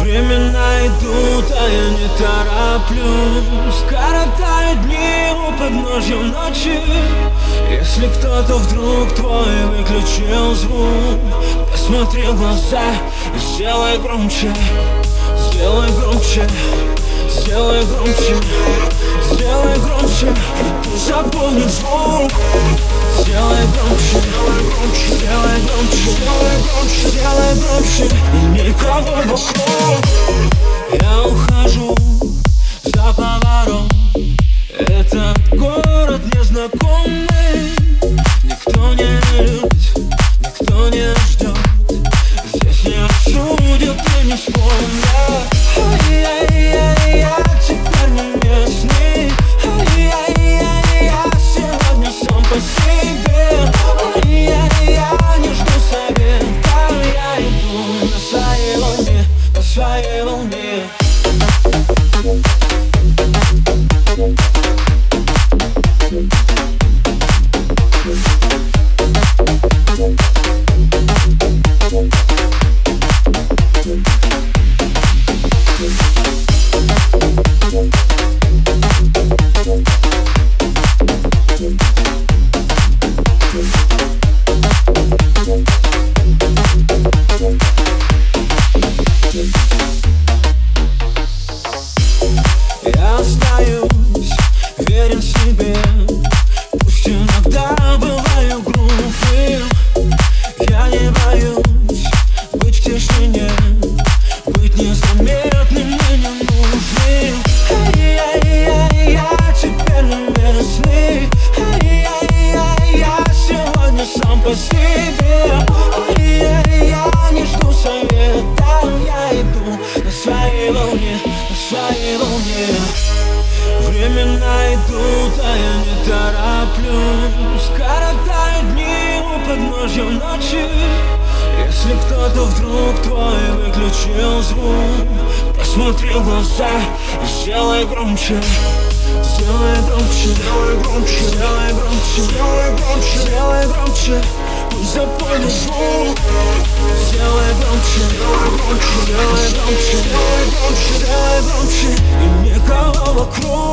Времена идут, а я не тороплюсь. Коротаю дни у подножья ночи. Если кто-то вдруг твой выключил звук Посмотри в глаза и сделай громче. Сделай громче, сделай громче. Сделай громче, ты запомни звук. Сделай громче, сделай громче, сделай громче, сделай громче никого Я ухожу за поворот Этот город незнакомый. Никто не любит, никто не ждет Здесь не осудят и не вспомнят Времена идут, а я не тороплюсь Коротаю дни у подножья ночи Если кто-то вдруг твой выключил звук Посмотри в глаза и сделай громче Сделай громче, сделай громче, сделай громче, сделай громче, сделай громче Пусть запомнит звук Сделай громче, сделай громче, сделай громче, сделай громче, сделай громче И никого вокруг